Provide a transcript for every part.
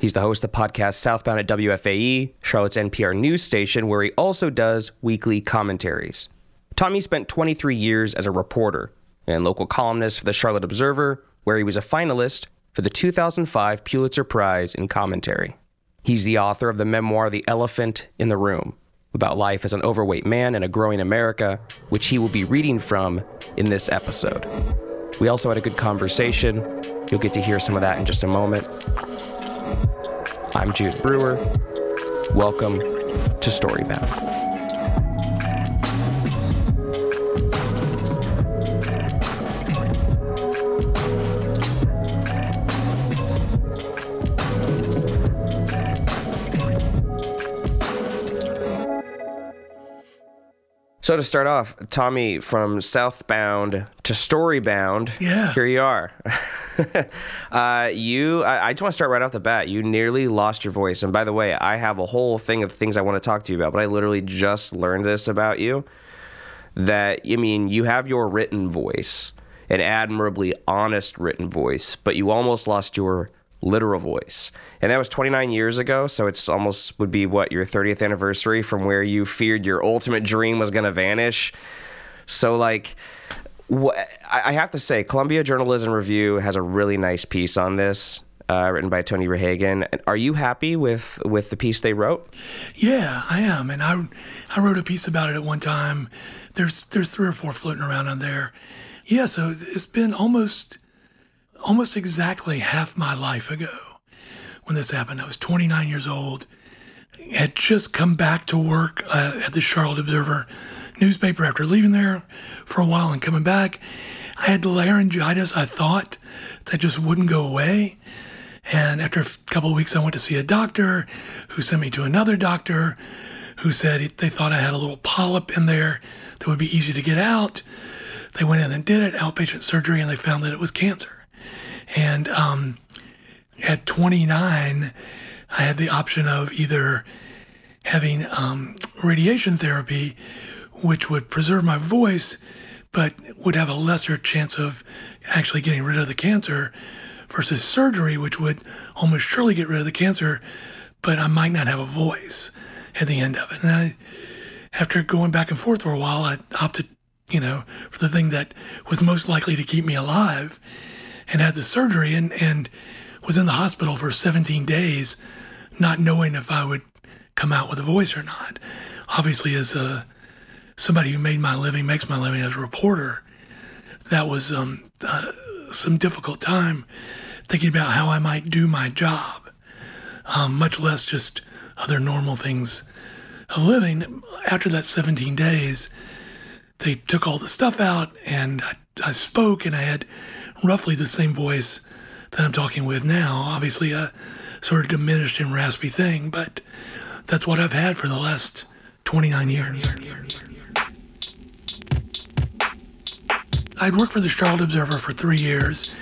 He's the host of the podcast Southbound at WFAE, Charlotte's NPR news station, where he also does weekly commentaries. Tommy spent 23 years as a reporter and local columnist for the Charlotte Observer, where he was a finalist for the 2005 Pulitzer Prize in commentary. He's the author of the memoir The Elephant in the Room, about life as an overweight man in a growing America, which he will be reading from in this episode. We also had a good conversation. You'll get to hear some of that in just a moment. I'm Jude Brewer. Welcome to Storybound. So to start off, Tommy, from Southbound to Storybound, Yeah. here you are. uh, you, I, I just want to start right off the bat. You nearly lost your voice, and by the way, I have a whole thing of things I want to talk to you about. But I literally just learned this about you. That I mean, you have your written voice, an admirably honest written voice, but you almost lost your literal voice. And that was 29 years ago, so it's almost would be what your 30th anniversary from where you feared your ultimate dream was going to vanish. So like I have to say Columbia Journalism Review has a really nice piece on this. Uh, written by Tony Rehagen. Are you happy with, with the piece they wrote? Yeah, I am, and I I wrote a piece about it at one time. There's there's three or four floating around on there. Yeah, so it's been almost almost exactly half my life ago when this happened. I was 29 years old. Had just come back to work uh, at the Charlotte Observer newspaper after leaving there for a while and coming back. I had laryngitis. I thought that just wouldn't go away. And after a couple weeks, I went to see a doctor who sent me to another doctor who said they thought I had a little polyp in there that would be easy to get out. They went in and did it, outpatient surgery, and they found that it was cancer. And um, at 29, I had the option of either having um, radiation therapy, which would preserve my voice, but would have a lesser chance of actually getting rid of the cancer, versus surgery, which would almost surely get rid of the cancer, but I might not have a voice at the end of it. And I, after going back and forth for a while, I opted, you know, for the thing that was most likely to keep me alive and had the surgery and, and was in the hospital for 17 days, not knowing if I would come out with a voice or not. Obviously, as a, somebody who made my living, makes my living as a reporter, that was um, uh, some difficult time thinking about how I might do my job, um, much less just other normal things of living. After that 17 days, they took all the stuff out and I, I spoke and I had roughly the same voice that I'm talking with now. Obviously, a sort of diminished and raspy thing, but that's what I've had for the last 29 years. I'd worked for the Charlotte Observer for three years.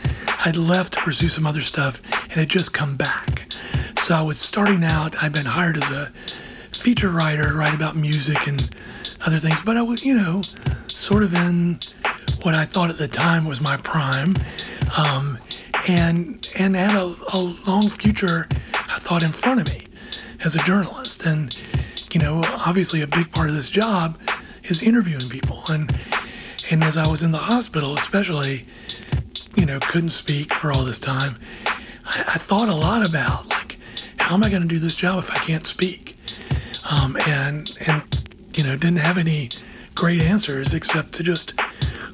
I'd left to pursue some other stuff and had just come back. So I was starting out, I'd been hired as a feature writer to write about music and other things, but I was, you know, sort of in what I thought at the time was my prime, um, and and had a, a long future I thought in front of me as a journalist. And you know, obviously, a big part of this job is interviewing people. And and as I was in the hospital, especially, you know, couldn't speak for all this time. I, I thought a lot about like, how am I going to do this job if I can't speak? Um, and and you know, didn't have any great answers except to just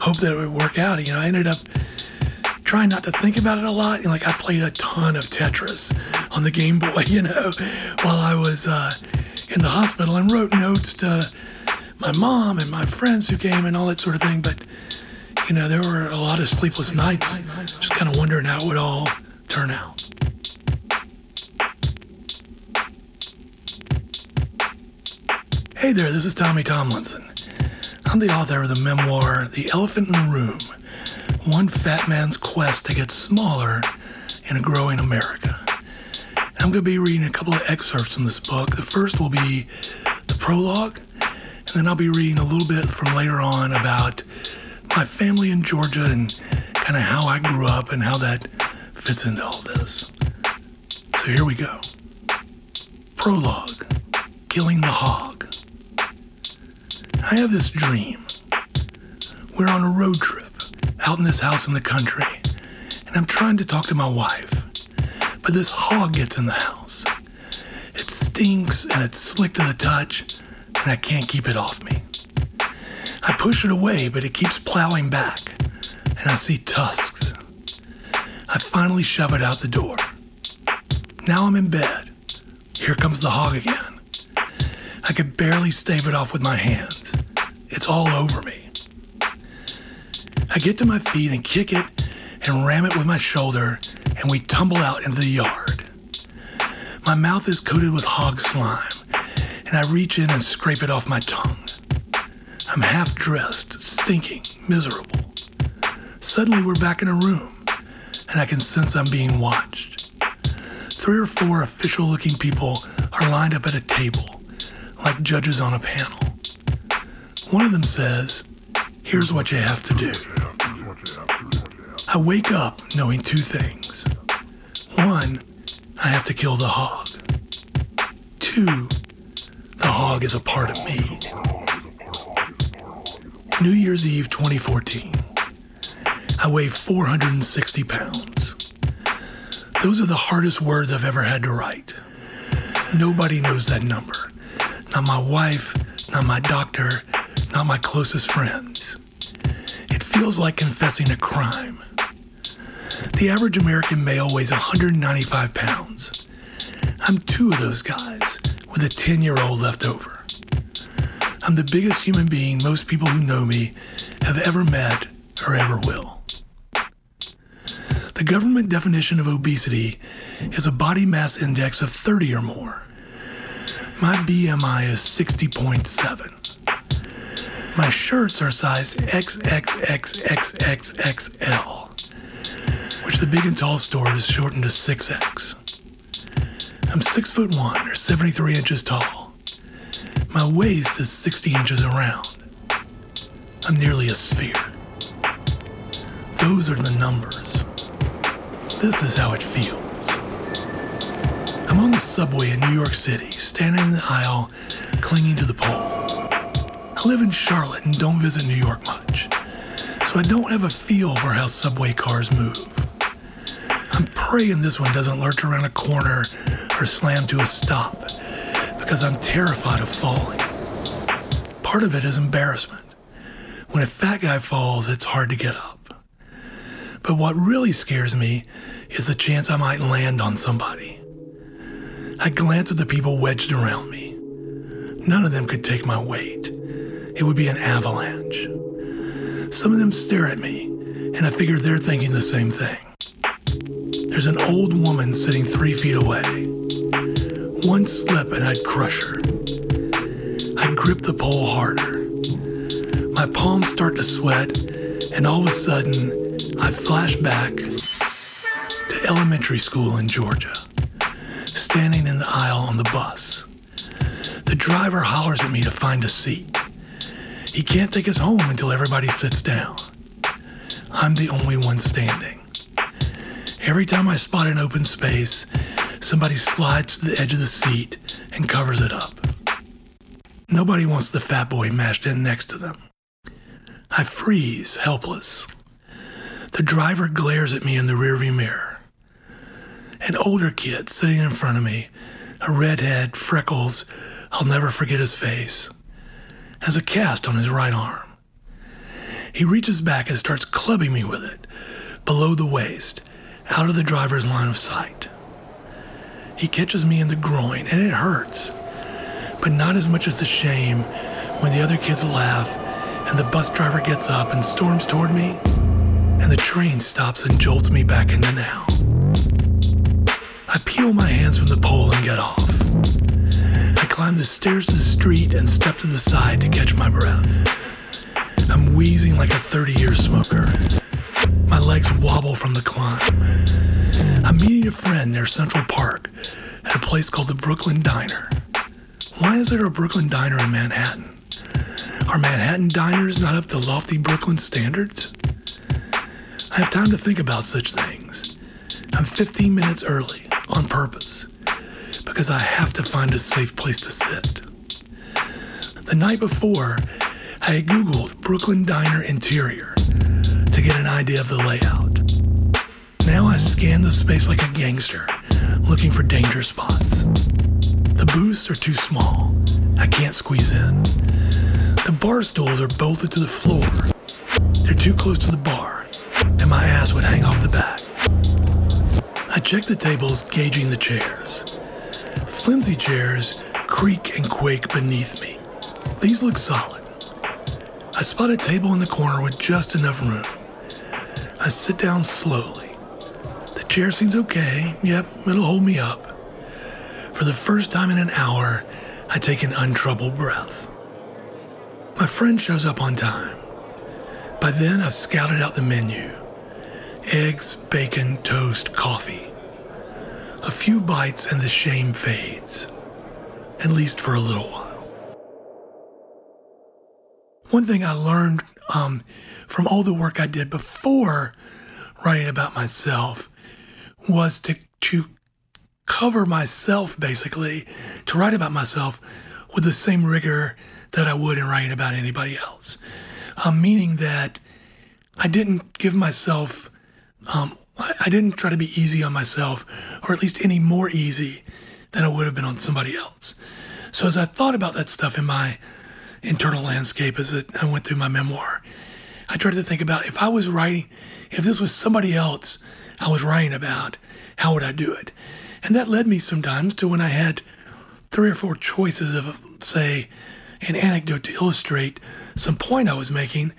hope that it would work out. You know, I ended up trying not to think about it a lot. Know, like I played a ton of Tetris on the Game Boy, you know, while I was uh, in the hospital and wrote notes to my mom and my friends who came and all that sort of thing. But, you know, there were a lot of sleepless nights just kind of wondering how it would all turn out. Hey there, this is Tommy Tomlinson. I'm the author of the memoir, The Elephant in the Room One Fat Man's Quest to Get Smaller in a Growing America. I'm going to be reading a couple of excerpts from this book. The first will be the prologue, and then I'll be reading a little bit from later on about my family in Georgia and kind of how I grew up and how that fits into all this. So here we go. Prologue Killing the Hog. I have this dream. We're on a road trip out in this house in the country, and I'm trying to talk to my wife. But this hog gets in the house. It stinks and it's slick to the touch, and I can't keep it off me. I push it away, but it keeps plowing back, and I see tusks. I finally shove it out the door. Now I'm in bed. Here comes the hog again. I could barely stave it off with my hands. It's all over me. I get to my feet and kick it and ram it with my shoulder, and we tumble out into the yard. My mouth is coated with hog slime, and I reach in and scrape it off my tongue. I'm half dressed, stinking, miserable. Suddenly, we're back in a room, and I can sense I'm being watched. Three or four official looking people are lined up at a table, like judges on a panel. One of them says, Here's what you have to do. I wake up knowing two things. One, I have to kill the hog. Two, the hog is a part of me. New Year's Eve 2014. I weigh 460 pounds. Those are the hardest words I've ever had to write. Nobody knows that number. Not my wife, not my doctor, not my closest friends. It feels like confessing a crime. The average American male weighs 195 pounds. I'm two of those guys with a 10 year old left over. I'm the biggest human being most people who know me have ever met or ever will. The government definition of obesity is a body mass index of 30 or more. My BMI is 60.7. My shirts are size XXXXXXL, which the big and tall store is shortened to 6X. I'm 6 foot 1 or 73 inches tall. My waist is 60 inches around. I'm nearly a sphere. Those are the numbers. This is how it feels. I'm on the subway in New York City, standing in the aisle, clinging to the pole. I live in Charlotte and don't visit New York much, so I don't have a feel for how subway cars move. I'm praying this one doesn't lurch around a corner or slam to a stop because I'm terrified of falling. Part of it is embarrassment. When a fat guy falls, it's hard to get up. But what really scares me is the chance I might land on somebody. I glance at the people wedged around me. None of them could take my weight. It would be an avalanche. Some of them stare at me, and I figure they're thinking the same thing. There's an old woman sitting three feet away. One slip and I'd crush her. I'd grip the pole harder. My palms start to sweat, and all of a sudden, I flash back to elementary school in Georgia, standing in the aisle on the bus. The driver hollers at me to find a seat. He can't take us home until everybody sits down. I'm the only one standing. Every time I spot an open space, somebody slides to the edge of the seat and covers it up. Nobody wants the fat boy mashed in next to them. I freeze, helpless. The driver glares at me in the rearview mirror. An older kid sitting in front of me, a redhead, freckles, I'll never forget his face, has a cast on his right arm. He reaches back and starts clubbing me with it, below the waist, out of the driver's line of sight. He catches me in the groin, and it hurts, but not as much as the shame when the other kids laugh and the bus driver gets up and storms toward me, and the train stops and jolts me back into now. I peel my hands from the pole and get off. I climb the stairs to the street and step to the side to catch my breath. I'm wheezing like a 30 year smoker. My legs wobble from the climb. Meeting a friend near Central Park at a place called the Brooklyn Diner. Why is there a Brooklyn Diner in Manhattan? Are Manhattan diners not up to lofty Brooklyn standards? I have time to think about such things. I'm 15 minutes early on purpose because I have to find a safe place to sit. The night before, I Googled Brooklyn Diner interior to get an idea of the layout. Now I scan the space like a gangster, looking for danger spots. The booths are too small. I can't squeeze in. The bar stools are bolted to the floor. They're too close to the bar, and my ass would hang off the back. I check the tables, gauging the chairs. Flimsy chairs creak and quake beneath me. These look solid. I spot a table in the corner with just enough room. I sit down slowly. Chair seems okay. Yep, it'll hold me up. For the first time in an hour, I take an untroubled breath. My friend shows up on time. By then, I've scouted out the menu eggs, bacon, toast, coffee. A few bites and the shame fades, at least for a little while. One thing I learned um, from all the work I did before writing about myself was to, to cover myself, basically, to write about myself with the same rigor that I would in writing about anybody else. Um, meaning that I didn't give myself, um, I didn't try to be easy on myself, or at least any more easy than I would have been on somebody else. So as I thought about that stuff in my internal landscape as it, I went through my memoir, I tried to think about if I was writing, if this was somebody else I was writing about, how would I do it? And that led me sometimes to when I had three or four choices of, say, an anecdote to illustrate some point I was making.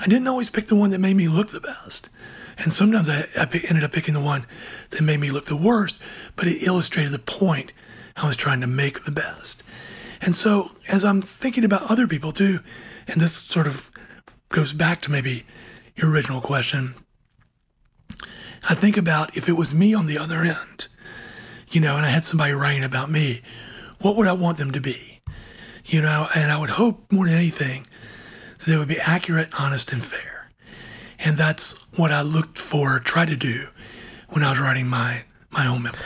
I didn't always pick the one that made me look the best. And sometimes I, I ended up picking the one that made me look the worst, but it illustrated the point I was trying to make the best. And so as I'm thinking about other people too, and this sort of goes back to maybe your original question, I think about if it was me on the other end, you know, and I had somebody writing about me, what would I want them to be? You know, and I would hope more than anything that they would be accurate, honest, and fair. And that's what I looked for, tried to do when I was writing my my own memoir.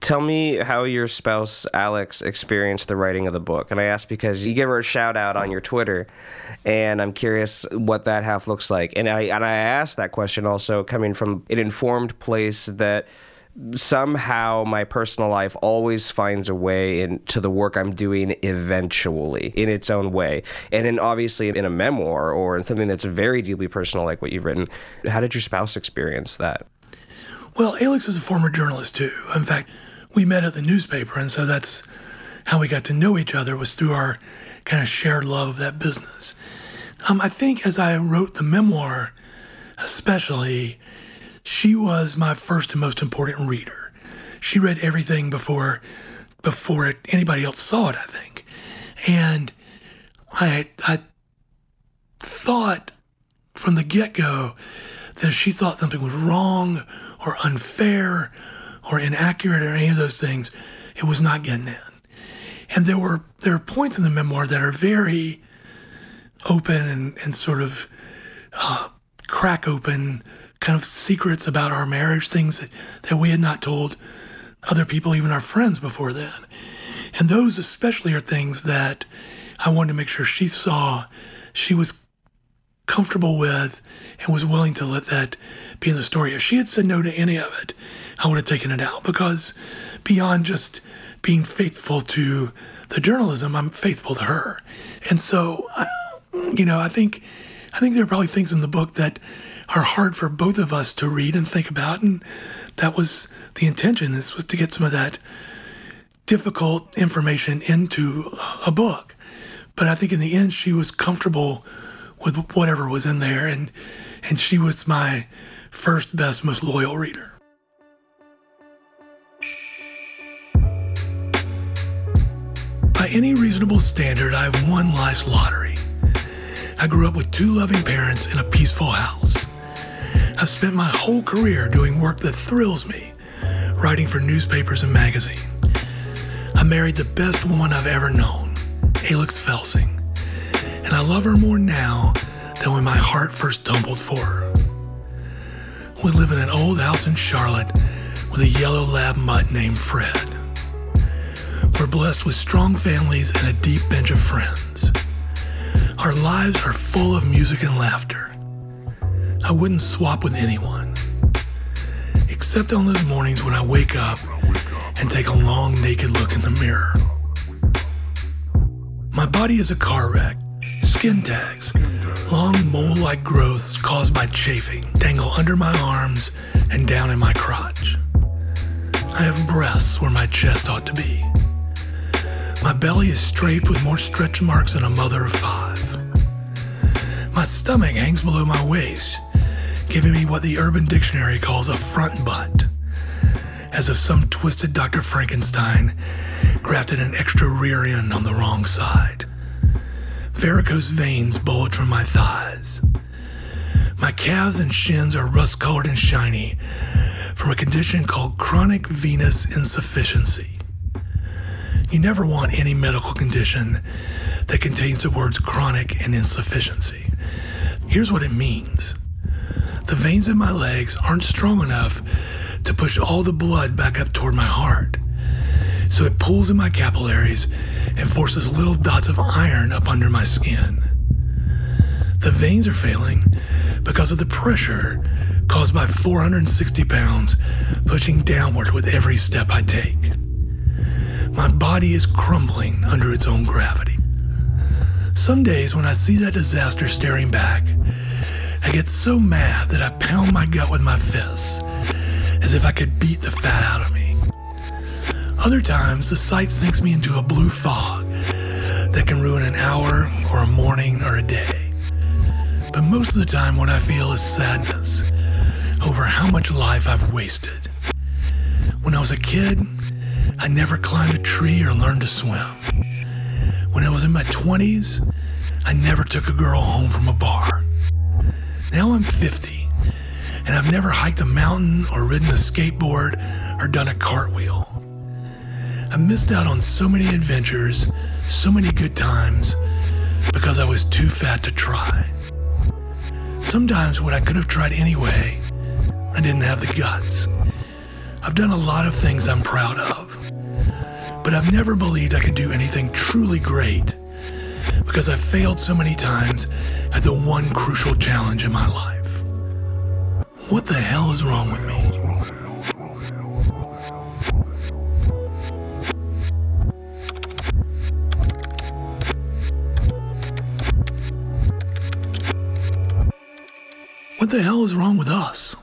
Tell me how your spouse Alix experienced the writing of the book. And I ask because you give her a shout out on your Twitter, and I'm curious what that half looks like. And I and I asked that question also coming from an informed place that somehow my personal life always finds a way into the work I'm doing eventually in its own way. And in obviously in a memoir or in something that's very deeply personal like what you've written, how did your spouse experience that? Well, Alix is a former journalist too. In fact, we met at the newspaper, and so that's how we got to know each other was through our kind of shared love of that business. Um, I think as I wrote the memoir, especially, she was my first and most important reader. She read everything before before it, anybody else saw it. I think, and I I thought from the get go that if she thought something was wrong or unfair or inaccurate or any of those things, it was not getting in. And there were there are points in the memoir that are very open and, and sort of uh, crack open kind of secrets about our marriage, things that, that we had not told other people, even our friends before then. And those especially are things that I wanted to make sure she saw she was comfortable with and was willing to let that be in the story. If she had said no to any of it, I would have taken it out because beyond just being faithful to the journalism, I'm faithful to her. And so, you know, I think I think there are probably things in the book that are hard for both of us to read and think about, and that was the intention. This was to get some of that difficult information into a book. But I think in the end, she was comfortable with whatever was in there, and and she was my first, best, most loyal reader. By any reasonable standard, I've won life's lottery. I grew up with two loving parents in a peaceful house. I've spent my whole career doing work that thrills me, writing for newspapers and magazines. I married the best woman I've ever known, Alix Felsing, and I love her more now than when my heart first tumbled for her. We live in an old house in Charlotte with a yellow lab mutt named Fred. We're blessed with strong families and a deep bench of friends. Our lives are full of music and laughter. I wouldn't swap with anyone, except on those mornings when I wake up and take a long naked look in the mirror. My body is a car wreck. Skin tags, long mole like growths caused by chafing, dangle under my arms and down in my crotch. I have breasts where my chest ought to be. My belly is straight with more stretch marks than a mother of five. My stomach hangs below my waist, giving me what the Urban Dictionary calls a front butt, as if some twisted Dr. Frankenstein grafted an extra rear end on the wrong side. Varicose veins bulge from my thighs. My calves and shins are rust colored and shiny from a condition called chronic venous insufficiency. You never want any medical condition that contains the words chronic and insufficiency. Here's what it means the veins in my legs aren't strong enough to push all the blood back up toward my heart. So it pulls in my capillaries and forces little dots of iron up under my skin. The veins are failing because of the pressure caused by 460 pounds pushing downward with every step I take. My body is crumbling under its own gravity. Some days when I see that disaster staring back, I get so mad that I pound my gut with my fists, as if I could beat the fat out of me. Other times, the sight sinks me into a blue fog that can ruin an hour or a morning or a day. But most of the time, what I feel is sadness over how much life I've wasted. When I was a kid, I never climbed a tree or learned to swim. When I was in my 20s, I never took a girl home from a bar. Now I'm 50, and I've never hiked a mountain or ridden a skateboard or done a cartwheel. I missed out on so many adventures, so many good times, because I was too fat to try. Sometimes when I could have tried anyway, I didn't have the guts. I've done a lot of things I'm proud of, but I've never believed I could do anything truly great because I've failed so many times at the one crucial challenge in my life. What the hell is wrong with me? The hell is wrong with us?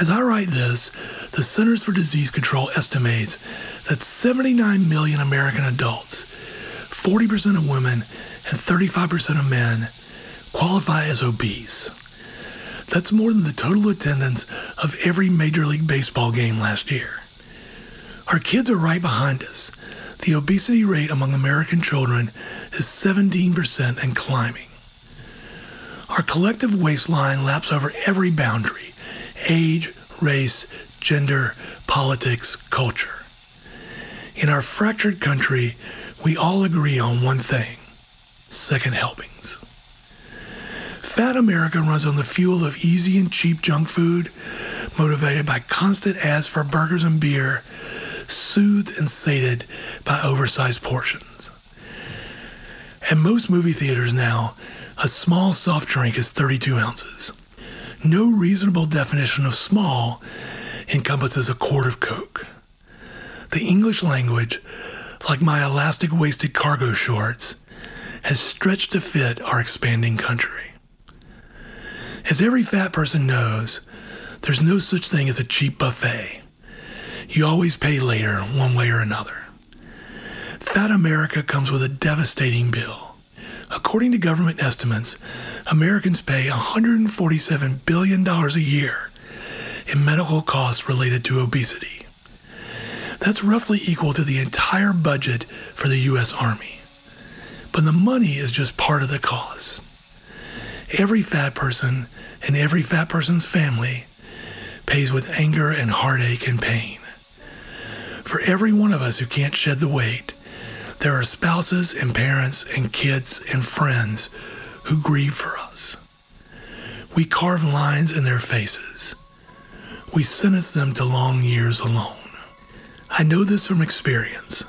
As I write this, the Centers for Disease Control estimates that 79 million American adults, 40% of women, and 35% of men qualify as obese. That's more than the total attendance of every Major League Baseball game last year. Our kids are right behind us. The obesity rate among American children is 17% and climbing. Our collective waistline laps over every boundary age, race, gender, politics, culture. In our fractured country, we all agree on one thing second helpings. Fat America runs on the fuel of easy and cheap junk food, motivated by constant ads for burgers and beer, soothed and sated by oversized portions. At most movie theaters now, a small soft drink is 32 ounces. No reasonable definition of small encompasses a quart of Coke. The English language, like my elastic waisted cargo shorts, has stretched to fit our expanding country. As every fat person knows, there's no such thing as a cheap buffet. You always pay later, one way or another. Fat America comes with a devastating bill. According to government estimates, Americans pay $147 billion a year in medical costs related to obesity. That's roughly equal to the entire budget for the U.S. Army. But the money is just part of the cost. Every fat person and every fat person's family pays with anger and heartache and pain. For every one of us who can't shed the weight, there are spouses and parents and kids and friends who grieve for us. We carve lines in their faces. We sentence them to long years alone. I know this from experience.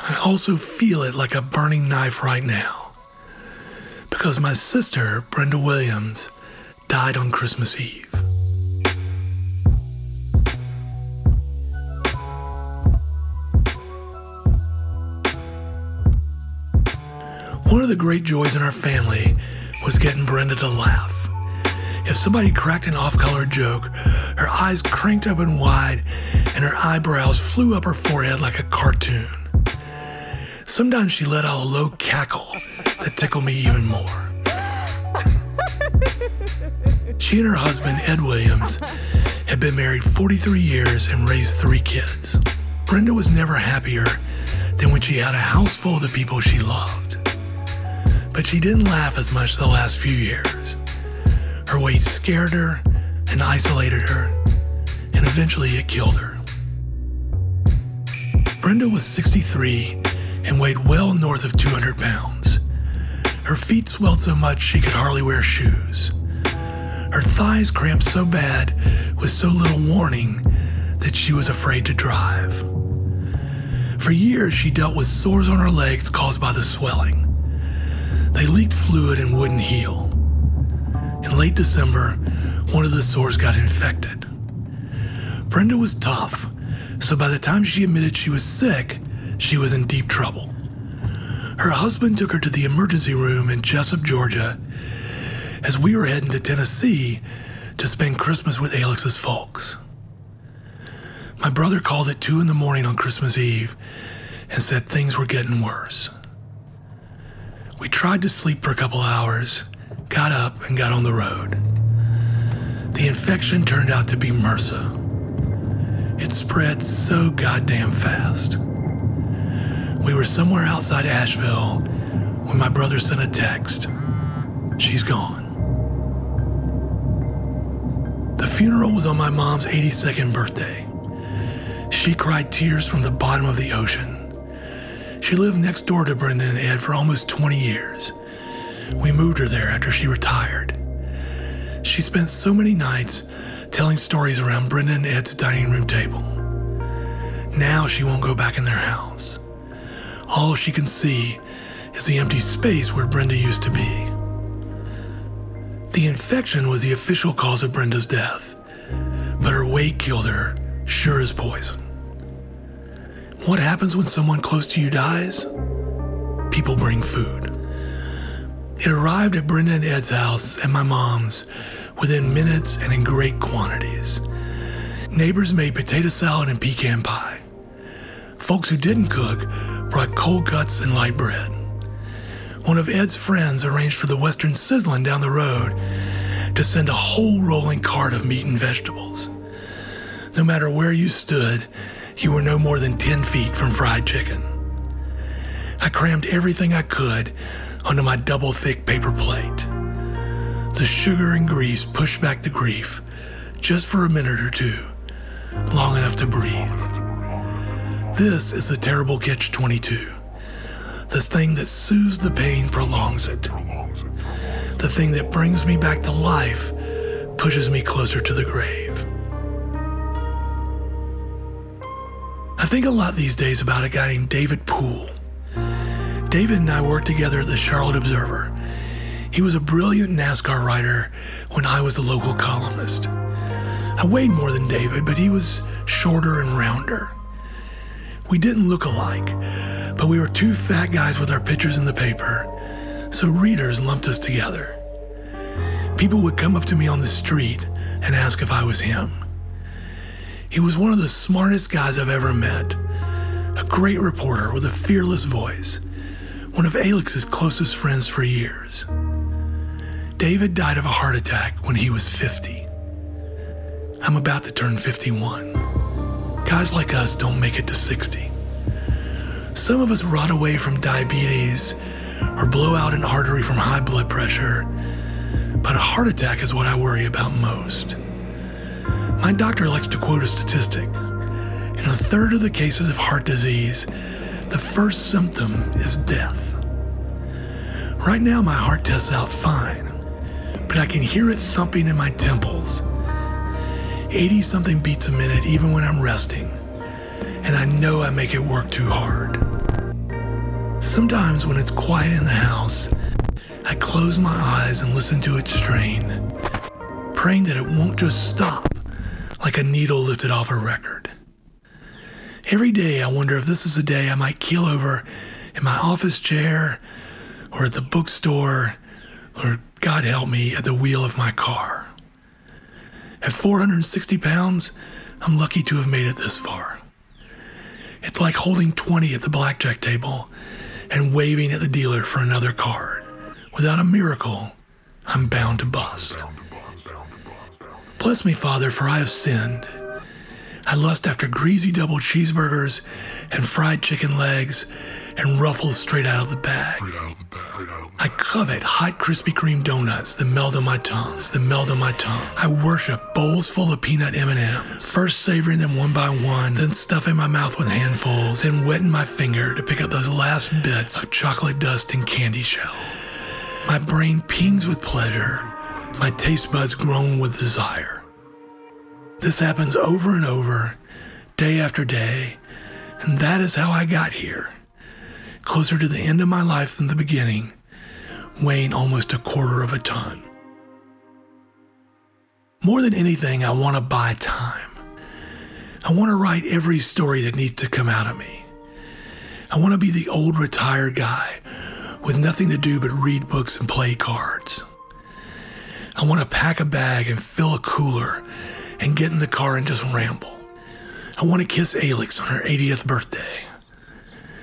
I also feel it like a burning knife right now. Because my sister, Brenda Williams, died on Christmas Eve. One of the great joys in our family was getting Brenda to laugh. If somebody cracked an off color joke, her eyes cranked open wide and her eyebrows flew up her forehead like a cartoon. Sometimes she let out a low cackle that tickled me even more. She and her husband, Ed Williams, had been married 43 years and raised three kids. Brenda was never happier than when she had a house full of the people she loved. But she didn't laugh as much the last few years. Her weight scared her and isolated her, and eventually it killed her. Brenda was 63 and weighed well north of 200 pounds. Her feet swelled so much she could hardly wear shoes. Her thighs cramped so bad with so little warning that she was afraid to drive. For years, she dealt with sores on her legs caused by the swelling. They leaked fluid and wouldn't heal. In late December, one of the sores got infected. Brenda was tough, so by the time she admitted she was sick, she was in deep trouble. Her husband took her to the emergency room in Jesup, Georgia, as we were heading to Tennessee to spend Christmas with Alix's folks. My brother called at 2 in the morning on Christmas Eve and said things were getting worse. We tried to sleep for a couple hours, got up, and got on the road. The infection turned out to be MRSA. It spread so goddamn fast. We were somewhere outside Asheville when my brother sent a text. She's gone. The funeral was on my mom's 82nd birthday. She cried tears from the bottom of the ocean. She lived next door to Brenda and Ed for almost 20 years. We moved her there after she retired. She spent so many nights telling stories around Brenda and Ed's dining room table. Now she won't go back in their house. All she can see is the empty space where Brenda used to be. The infection was the official cause of Brenda's death, but her weight killed her, sure as poison. What happens when someone close to you dies? People bring food. It arrived at Brenda and Ed's house and my mom's within minutes and in great quantities. Neighbors made potato salad and pecan pie. Folks who didn't cook brought cold cuts and light bread. One of Ed's friends arranged for the Western Sizzlin down the road to send a whole rolling cart of meat and vegetables. No matter where you stood, you were no more than 10 feet from fried chicken. I crammed everything I could onto my double thick paper plate. The sugar and grease pushed back the grief just for a minute or two, long enough to breathe. This is the terrible catch 22. The thing that soothes the pain prolongs it. the thing that brings me back to life pushes me closer to the grave. Think a lot these days about a guy named David Poole. David and I worked together at the Charlotte Observer. He was a brilliant NASCAR writer when I was a local columnist. I weighed more than David, but he was shorter and rounder. We didn't look alike, but we were two fat guys with our pictures in the paper, so readers lumped us together. People would come up to me on the street and ask if I was him. He was one of the smartest guys I've ever met, a great reporter with a fearless voice, one of Alix's closest friends for years. David died of a heart attack when he was 50. I'm about to turn 51. Guys like us don't make it to 60. Some of us rot away from diabetes or blow out an artery from high blood pressure, but a heart attack is what I worry about most. My doctor likes to quote a statistic. In a third of the cases of heart disease, the first symptom is death. Right now, my heart tests out fine, but I can hear it thumping in my temples 80 something beats a minute even when I'm resting, and I know I make it work too hard. Sometimes when it's quiet in the house, I close my eyes and listen to its strain, praying that it won't just stop like a needle lifted off a record. Every day I wonder if this is a day I might keel over in my office chair or at the bookstore or, God help me, at the wheel of my car. At 460 pounds, I'm lucky to have made it this far. It's like holding 20 at the blackjack table and waving at the dealer for another card. Without a miracle, I'm bound to bust. Bless me, Father, for I have sinned. I lust after greasy double cheeseburgers and fried chicken legs and ruffles straight out of the bag. I covet hot Krispy Kreme donuts that melt on my tongue, that melt on my tongue. I worship bowls full of peanut M&Ms, first savoring them one by one, then stuffing my mouth with handfuls, then wetting my finger to pick up those last bits of chocolate dust and candy shell. My brain pings with pleasure, my taste buds groan with desire. This happens over and over, day after day, and that is how I got here. Closer to the end of my life than the beginning, weighing almost a quarter of a ton. More than anything, I want to buy time. I want to write every story that needs to come out of me. I want to be the old retired guy with nothing to do but read books and play cards. I want to pack a bag and fill a cooler and get in the car and just ramble. I want to kiss Alix on her 80th birthday.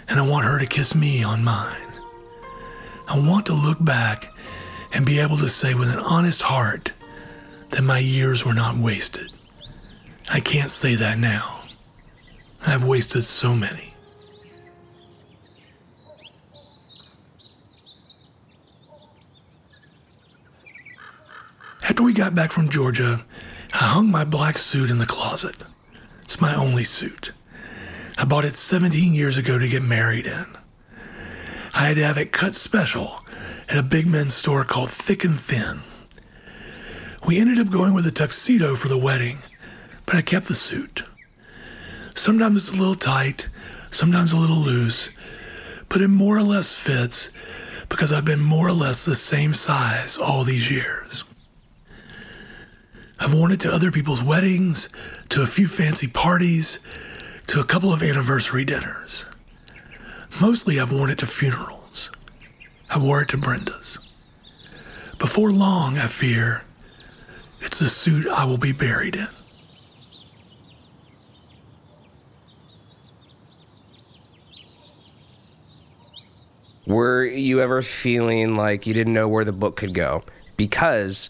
And I want her to kiss me on mine. I want to look back and be able to say with an honest heart that my years were not wasted. I can't say that now. I've wasted so many. After we got back from Georgia, I hung my black suit in the closet. It's my only suit. I bought it 17 years ago to get married in. I had to have it cut special at a big men's store called Thick and Thin. We ended up going with a tuxedo for the wedding, but I kept the suit. Sometimes it's a little tight, sometimes a little loose, but it more or less fits because I've been more or less the same size all these years. I've worn it to other people's weddings, to a few fancy parties, to a couple of anniversary dinners. Mostly I've worn it to funerals. I wore it to Brenda's. Before long, I fear, it's the suit I will be buried in. Were you ever feeling like you didn't know where the book could go? Because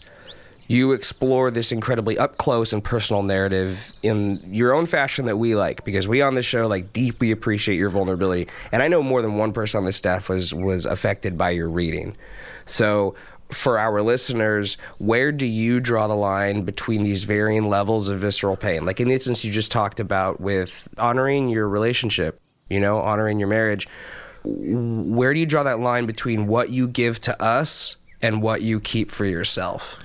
you explore this incredibly up close and personal narrative in your own fashion that we like because we on this show like deeply appreciate your vulnerability. And i know more than one person on the staff was was affected by your reading. So for our listeners where do you draw the line between these varying levels of visceral pain? Like in the instance you just talked about with honoring your relationship you know honoring your marriage where do you draw that line between what you give to us and what you keep for yourself?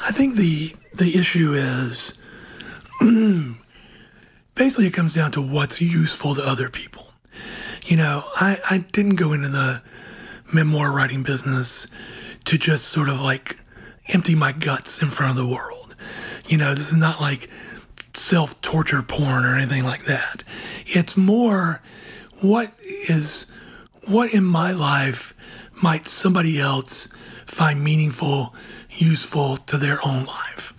I think the the issue is basically it comes down to what's useful to other people. You know, I, I didn't go into the memoir writing business to just sort of like empty my guts in front of the world. You know, this is not like self torture porn or anything like that. It's more what is what in my life might somebody else find meaningful, useful to their own life.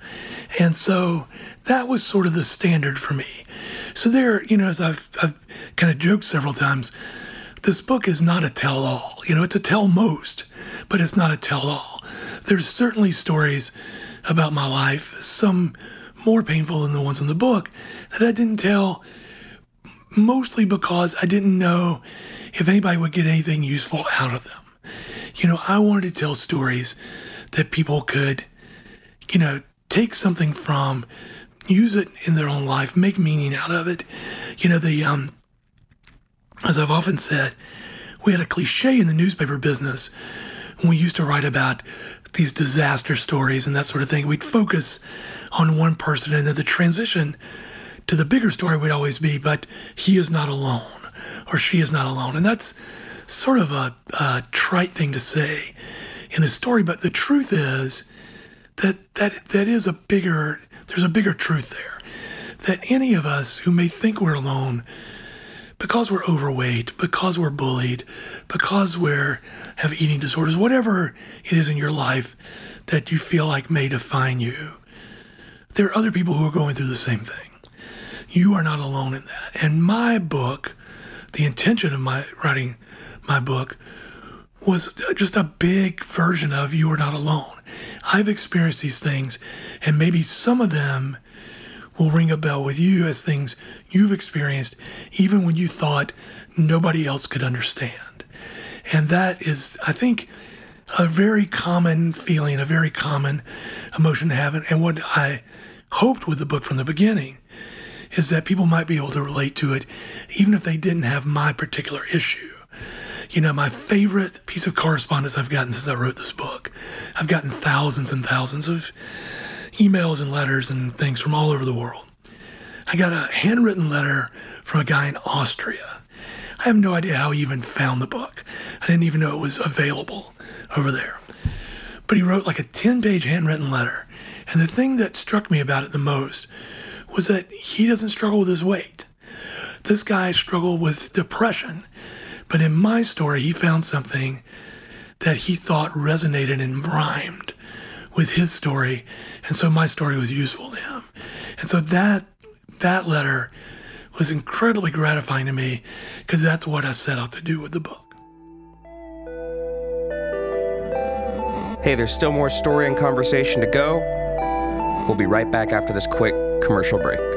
And so that was sort of the standard for me. So there, you know, as I've, I've kind of joked several times, this book is not a tell all. You know, it's a tell most, but it's not a tell all. There's certainly stories about my life, some more painful than the ones in the book, that I didn't tell mostly because I didn't know if anybody would get anything useful out of them. You know, I wanted to tell stories that people could, you know, take something from, use it in their own life, make meaning out of it. You know, the um, as I've often said, we had a cliche in the newspaper business when we used to write about these disaster stories and that sort of thing. We'd focus on one person, and then the transition to the bigger story would always be, but he is not alone, or she is not alone. And that's sort of a, a trite thing to say in a story, but the truth is that, that that is a bigger, there's a bigger truth there. That any of us who may think we're alone because we're overweight, because we're bullied, because we're have eating disorders, whatever it is in your life that you feel like may define you, there are other people who are going through the same thing. You are not alone in that. And my book, the intention of my writing my book was just a big version of you are not alone. I've experienced these things and maybe some of them will ring a bell with you as things you've experienced, even when you thought nobody else could understand. And that is, I think, a very common feeling, a very common emotion to have. And what I hoped with the book from the beginning is that people might be able to relate to it, even if they didn't have my particular issue. You know, my favorite piece of correspondence I've gotten since I wrote this book, I've gotten thousands and thousands of emails and letters and things from all over the world. I got a handwritten letter from a guy in Austria. I have no idea how he even found the book. I didn't even know it was available over there. But he wrote like a 10 page handwritten letter. And the thing that struck me about it the most was that he doesn't struggle with his weight. This guy struggled with depression. But in my story, he found something that he thought resonated and rhymed with his story, and so my story was useful to him. And so that that letter was incredibly gratifying to me because that's what I set out to do with the book. Hey, there's still more story and conversation to go. We'll be right back after this quick commercial break.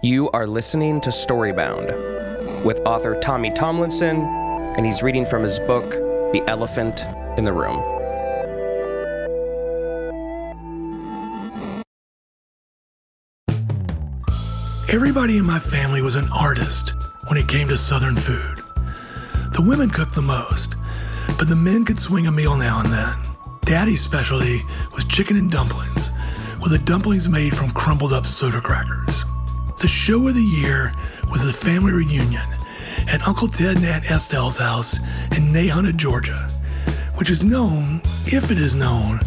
You are listening to Storybound with author Tommy Tomlinson, and he's reading from his book, The Elephant in the Room. Everybody in my family was an artist when it came to Southern food. The women cooked the most, but the men could swing a meal now and then. Daddy's specialty was chicken and dumplings, with the dumplings made from crumbled up soda crackers. The show of the year was a family reunion at Uncle Ted and Aunt Estelle's house in Nahunta, Georgia, which is known, if it is known,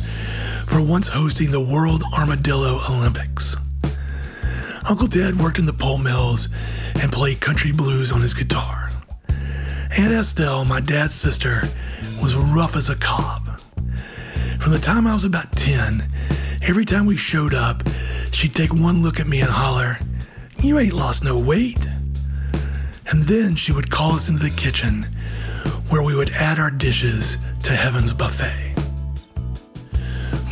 for once hosting the World Armadillo Olympics. Uncle Ted worked in the pulp mills and played country blues on his guitar. Aunt Estelle, my dad's sister, was rough as a cob. From the time I was about 10, every time we showed up, she'd take one look at me and holler, You ain't lost no weight. And then she would call us into the kitchen where we would add our dishes to Heaven's buffet.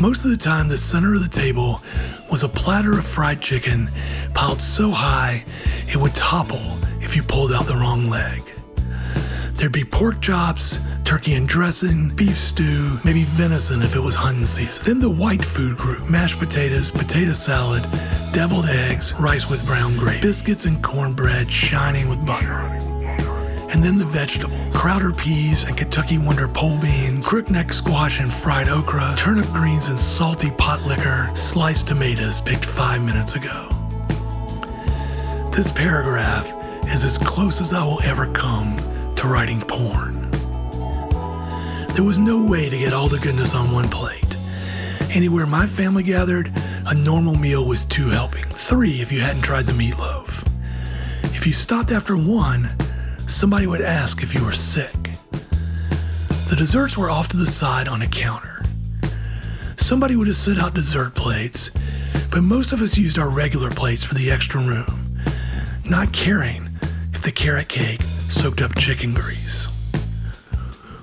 Most of the time, the center of the table was a platter of fried chicken piled so high it would topple if you pulled out the wrong leg. There'd be pork chops, turkey and dressing, beef stew, maybe venison if it was hunting season. Then the white food group mashed potatoes, potato salad, deviled eggs, rice with brown gravy, biscuits and cornbread shining with butter. And then the vegetables Crowder peas and Kentucky Wonder pole beans, crookneck squash and fried okra, turnip greens and salty pot liquor, sliced tomatoes picked five minutes ago. This paragraph is as close as I will ever come to writing porn. There was no way to get all the goodness on one plate. Anywhere my family gathered, a normal meal was two helping, three if you hadn't tried the meatloaf. If you stopped after one, somebody would ask if you were sick. The desserts were off to the side on a counter. Somebody would have set out dessert plates, but most of us used our regular plates for the extra room, not caring if the carrot cake soaked up chicken grease.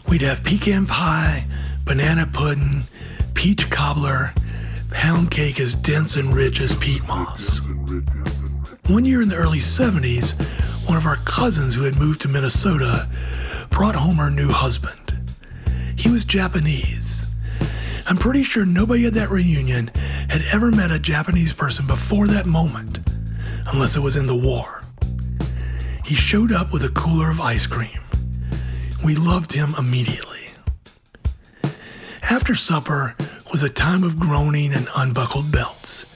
We'd have pecan pie, banana pudding, peach cobbler, pound cake as dense and rich as peat moss. One year in the early 70s, one of our cousins who had moved to Minnesota brought home her new husband. He was Japanese. I'm pretty sure nobody at that reunion had ever met a Japanese person before that moment, unless it was in the war. He showed up with a cooler of ice cream. We loved him immediately. After supper was a time of groaning and unbuckled belts.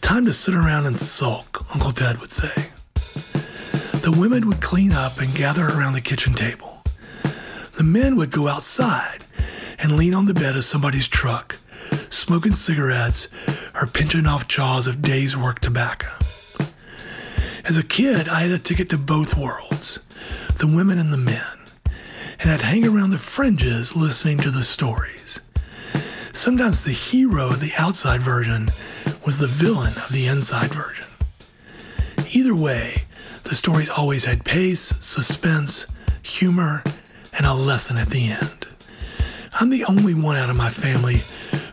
Time to sit around and sulk, Uncle Ted would say. The women would clean up and gather around the kitchen table. The men would go outside and lean on the bed of somebody's truck, smoking cigarettes or pinching off jaws of days' work tobacco. As a kid, I had a ticket to both worlds, the women and the men, and I'd hang around the fringes listening to the stories. Sometimes the hero of the outside version was the villain of the inside version. Either way, the stories always had pace, suspense, humor, and a lesson at the end. I'm the only one out of my family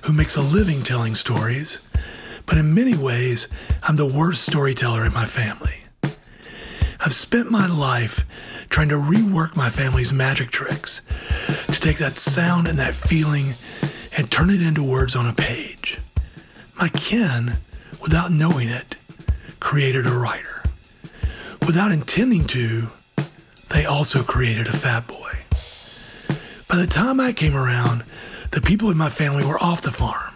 who makes a living telling stories, but in many ways, I'm the worst storyteller in my family. I've spent my life trying to rework my family's magic tricks to take that sound and that feeling and turn it into words on a page. My kin, without knowing it, created a writer. Without intending to, they also created a fat boy. By the time I came around, the people in my family were off the farm,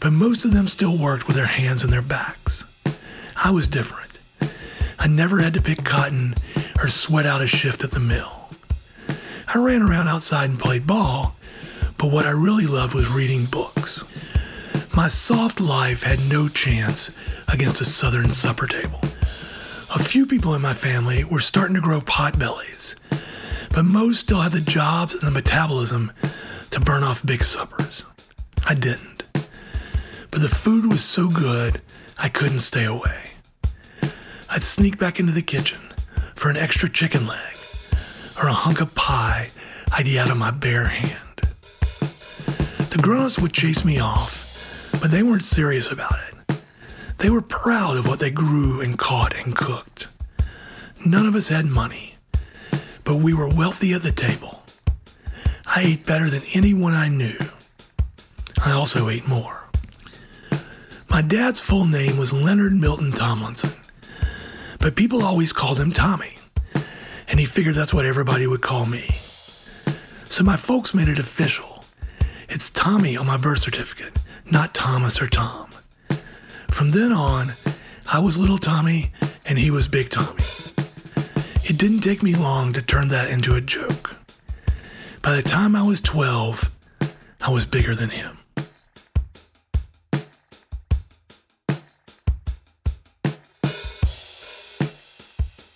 but most of them still worked with their hands and their backs. I was different. I never had to pick cotton or sweat out a shift at the mill. I ran around outside and played ball, but what I really loved was reading books. My soft life had no chance against a southern supper table. A few people in my family were starting to grow pot bellies, but most still had the jobs and the metabolism to burn off big suppers. I didn't. But the food was so good, I couldn't stay away. I'd sneak back into the kitchen for an extra chicken leg or a hunk of pie I'd eat out of my bare hand. The grown-ups would chase me off, but they weren't serious about it. They were proud of what they grew and caught and cooked. None of us had money, but we were wealthy at the table. I ate better than anyone I knew. I also ate more. My dad's full name was Leonard Milton Tomlinson, but people always called him Tommy, and he figured that's what everybody would call me. So my folks made it official. It's Tommy on my birth certificate, not Thomas or Tom. From then on, I was little Tommy and he was big Tommy. It didn't take me long to turn that into a joke. By the time I was 12, I was bigger than him.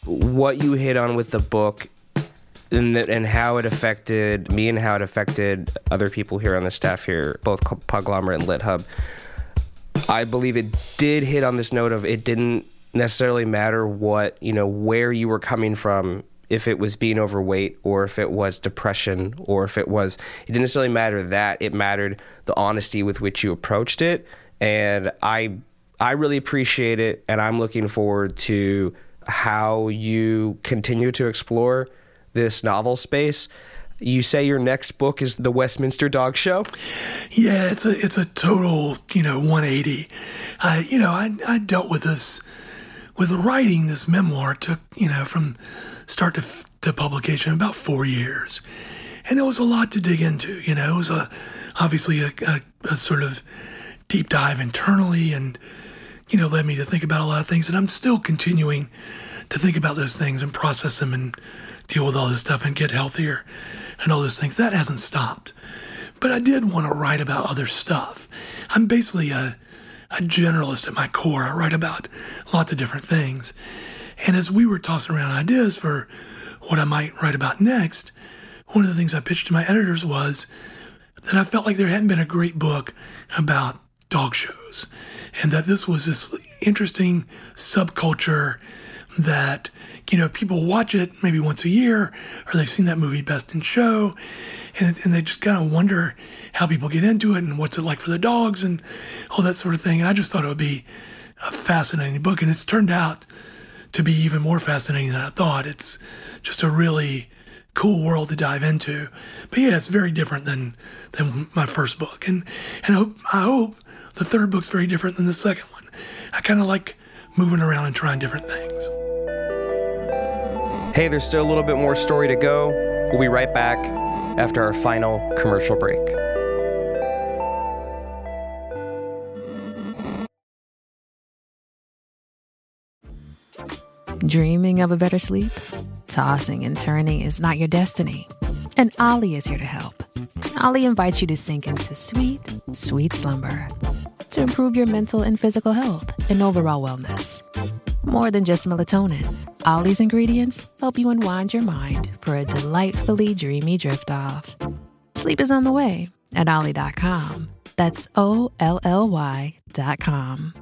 What you hit on with the book and, the, and how it affected me and how it affected other people here on the staff here, both Podglomerate and Lit Hub. I believe it did hit on this note of it didn't necessarily matter what, you know, where you were coming from, if it was being overweight or if it was depression or if it was, it didn't necessarily matter that. It mattered the honesty with which you approached it. And I, I really appreciate it. And I'm looking forward to how you continue to explore this novel space. You say your next book is The Westminster Dog Show? Yeah, it's a it's a total, you know, 180. I you know, I I dealt with this with writing this memoir took, you know, from start to, to publication about 4 years. And there was a lot to dig into, you know. It was a obviously a, a, a sort of deep dive internally and you know, led me to think about a lot of things. And I'm still continuing to think about those things and process them and deal with all this stuff and get healthier and all those things. That hasn't stopped. But I did want to write about other stuff. I'm basically a, a generalist at my core. I write about lots of different things. And as we were tossing around ideas for what I might write about next, one of the things I pitched to my editors was that I felt like there hadn't been a great book about dog shows and that this was this interesting subculture that you know people watch it maybe once a year or they've seen that movie best in show and, and they just kind of wonder how people get into it and what's it like for the dogs and all that sort of thing. And i just thought it would be a fascinating book and it's turned out to be even more fascinating than i thought. It's just a really cool world to dive into. But yeah it's very different than than my first book. And and i hope, I hope the third book's very different than the second one. I kind of like moving around and trying different things. Hey, there's still a little bit more story to go. We'll be right back after our final commercial break. Dreaming of a better sleep? Tossing and turning is not your destiny. And Olly is here to help. Olly invites you to sink into sweet, sweet slumber to improve your mental and physical health and overall wellness. More than just melatonin, Olly's ingredients help you unwind your mind for a delightfully dreamy drift off. Sleep is on the way at Olly.com. That's O L L Y.com.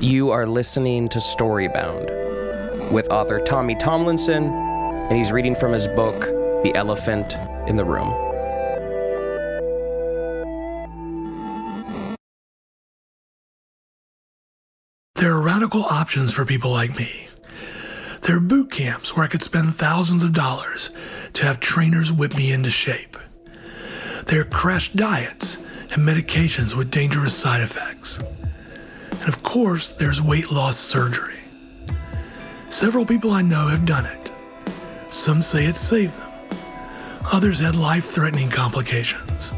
You are listening to Storybound with author Tommy Tomlinson, and he's reading from his book, The Elephant in the Room. Are options for people like me. There are boot camps where I could spend thousands of dollars to have trainers whip me into shape. There are crash diets and medications with dangerous side effects. And of course, there's weight loss surgery. Several people I know have done it. Some say it saved them. Others had life threatening complications.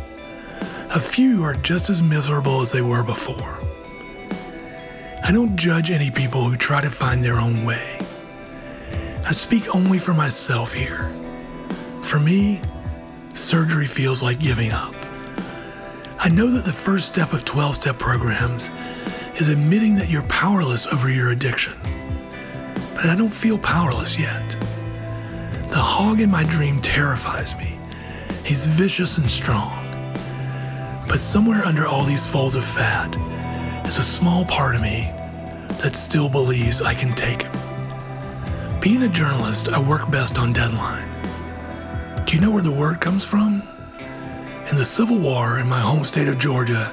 A few are just as miserable as they were before. I don't judge any people who try to find their own way. I speak only for myself here. For me, surgery feels like giving up. I know that the first step of 12 step programs is admitting that you're powerless over your addiction. But I don't feel powerless yet. The hog in my dream terrifies me. He's vicious and strong. But somewhere under all these folds of fat, is a small part of me that still believes I can take him. Being a journalist, I work best on deadline. Do you know where the word comes from? In the Civil War in my home state of Georgia,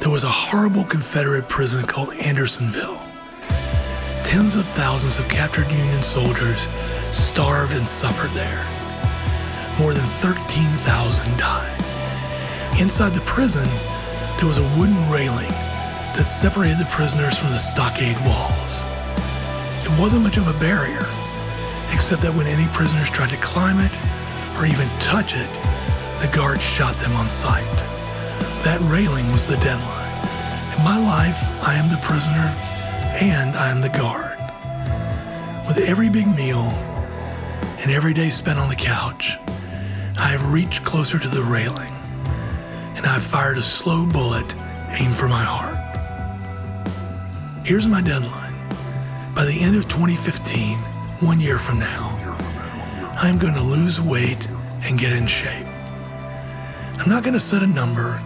there was a horrible Confederate prison called Andersonville. Tens of thousands of captured Union soldiers starved and suffered there. More than 13,000 died. Inside the prison, there was a wooden railing that separated the prisoners from the stockade walls. It wasn't much of a barrier, except that when any prisoners tried to climb it or even touch it, the guards shot them on sight. That railing was the deadline. In my life, I am the prisoner and I am the guard. With every big meal and every day spent on the couch, I have reached closer to the railing and I've fired a slow bullet aimed for my heart. Here's my deadline. By the end of 2015, one year from now, I am going to lose weight and get in shape. I'm not going to set a number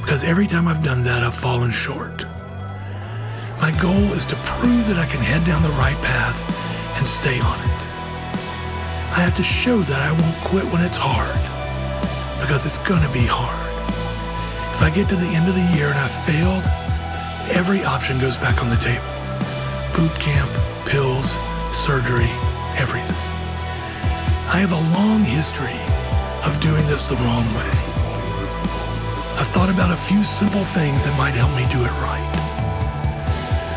because every time I've done that, I've fallen short. My goal is to prove that I can head down the right path and stay on it. I have to show that I won't quit when it's hard because it's going to be hard. If I get to the end of the year and I've failed, every option goes back on the table boot camp, pills, surgery, everything. I have a long history of doing this the wrong way. I've thought about a few simple things that might help me do it right.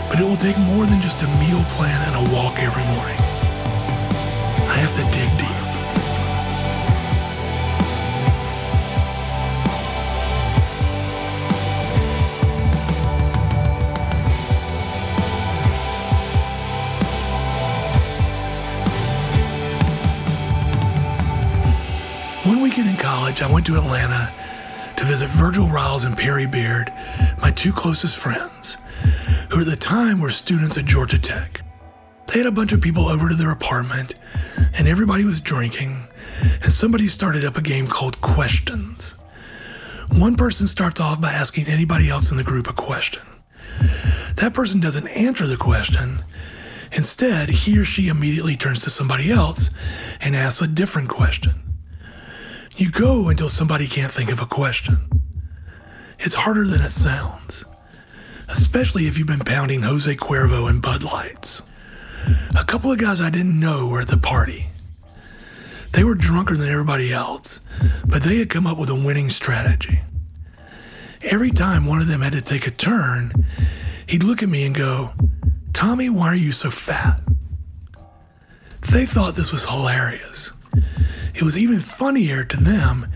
But it will take more than just a meal plan and a walk every morning. I have to dig deep. In college, I went to Atlanta to visit Virgil Riles and Perry Beard, my two closest friends, who at the time were students at Georgia Tech. They had a bunch of people over to their apartment, and everybody was drinking, and somebody started up a game called Questions. One person starts off by asking anybody else in the group a question. That person doesn't answer the question. Instead, he or she immediately turns to somebody else and asks a different question. You go until somebody can't think of a question. It's harder than it sounds, especially if you've been pounding Jose Cuervo and Bud Lights. A couple of guys I didn't know were at the party. They were drunker than everybody else, but they had come up with a winning strategy. Every time one of them had to take a turn, he'd look at me and go, Tommy, why are you so fat? They thought this was hilarious. It was even funnier to them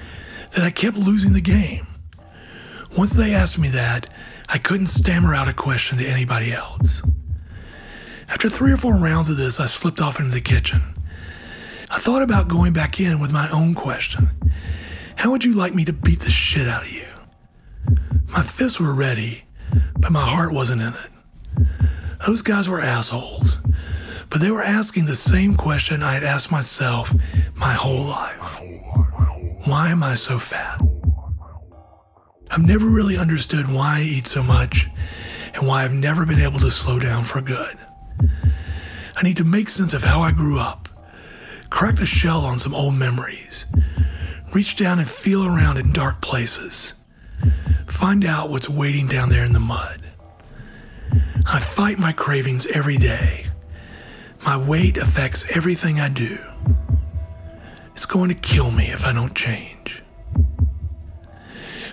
that I kept losing the game. Once they asked me that, I couldn't stammer out a question to anybody else. After three or four rounds of this, I slipped off into the kitchen. I thought about going back in with my own question How would you like me to beat the shit out of you? My fists were ready, but my heart wasn't in it. Those guys were assholes, but they were asking the same question I had asked myself my whole life Why am I so fat? I've never really understood why I eat so much and why I've never been able to slow down for good. I need to make sense of how I grew up, crack the shell on some old memories, reach down and feel around in dark places, find out what's waiting down there in the mud. I fight my cravings every day. My weight affects everything I do. It's going to kill me if I don't change.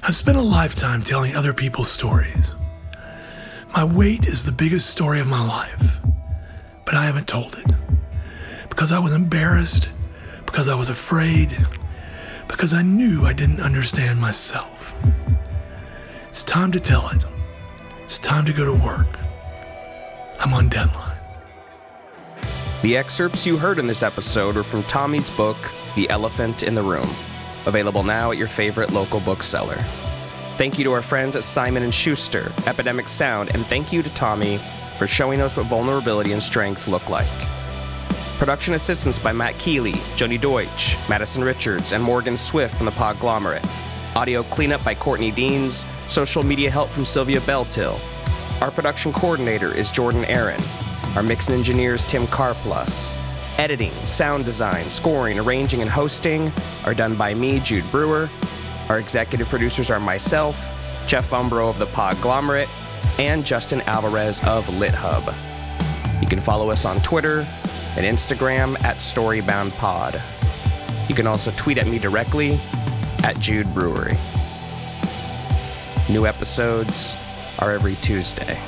I've spent a lifetime telling other people's stories. My weight is the biggest story of my life, but I haven't told it. Because I was embarrassed, because I was afraid, because I knew I didn't understand myself. It's time to tell it. It's time to go to work. I'm on deadline. The excerpts you heard in this episode are from Tommy's book, The Elephant in the Room, available now at your favorite local bookseller. Thank you to our friends at Simon & Schuster, Epidemic Sound, and thank you to Tommy for showing us what vulnerability and strength look like. Production assistance by Matt Keeley, Joni Deutsch, Madison Richards, and Morgan Swift from the Podglomerate. Audio cleanup by Courtney Deans. Social media help from Sylvia Beltil. Our production coordinator is Jordan Aaron. Our mix and engineer is Tim Carplus. Editing, sound design, scoring, arranging, and hosting are done by me, Jude Brewer. Our executive producers are myself, Jeff Umbro of the Podglomerate, and Justin Alvarez of LitHub. You can follow us on Twitter and Instagram at StoryboundPod. You can also tweet at me directly at Jude Brewery. New episodes are every Tuesday.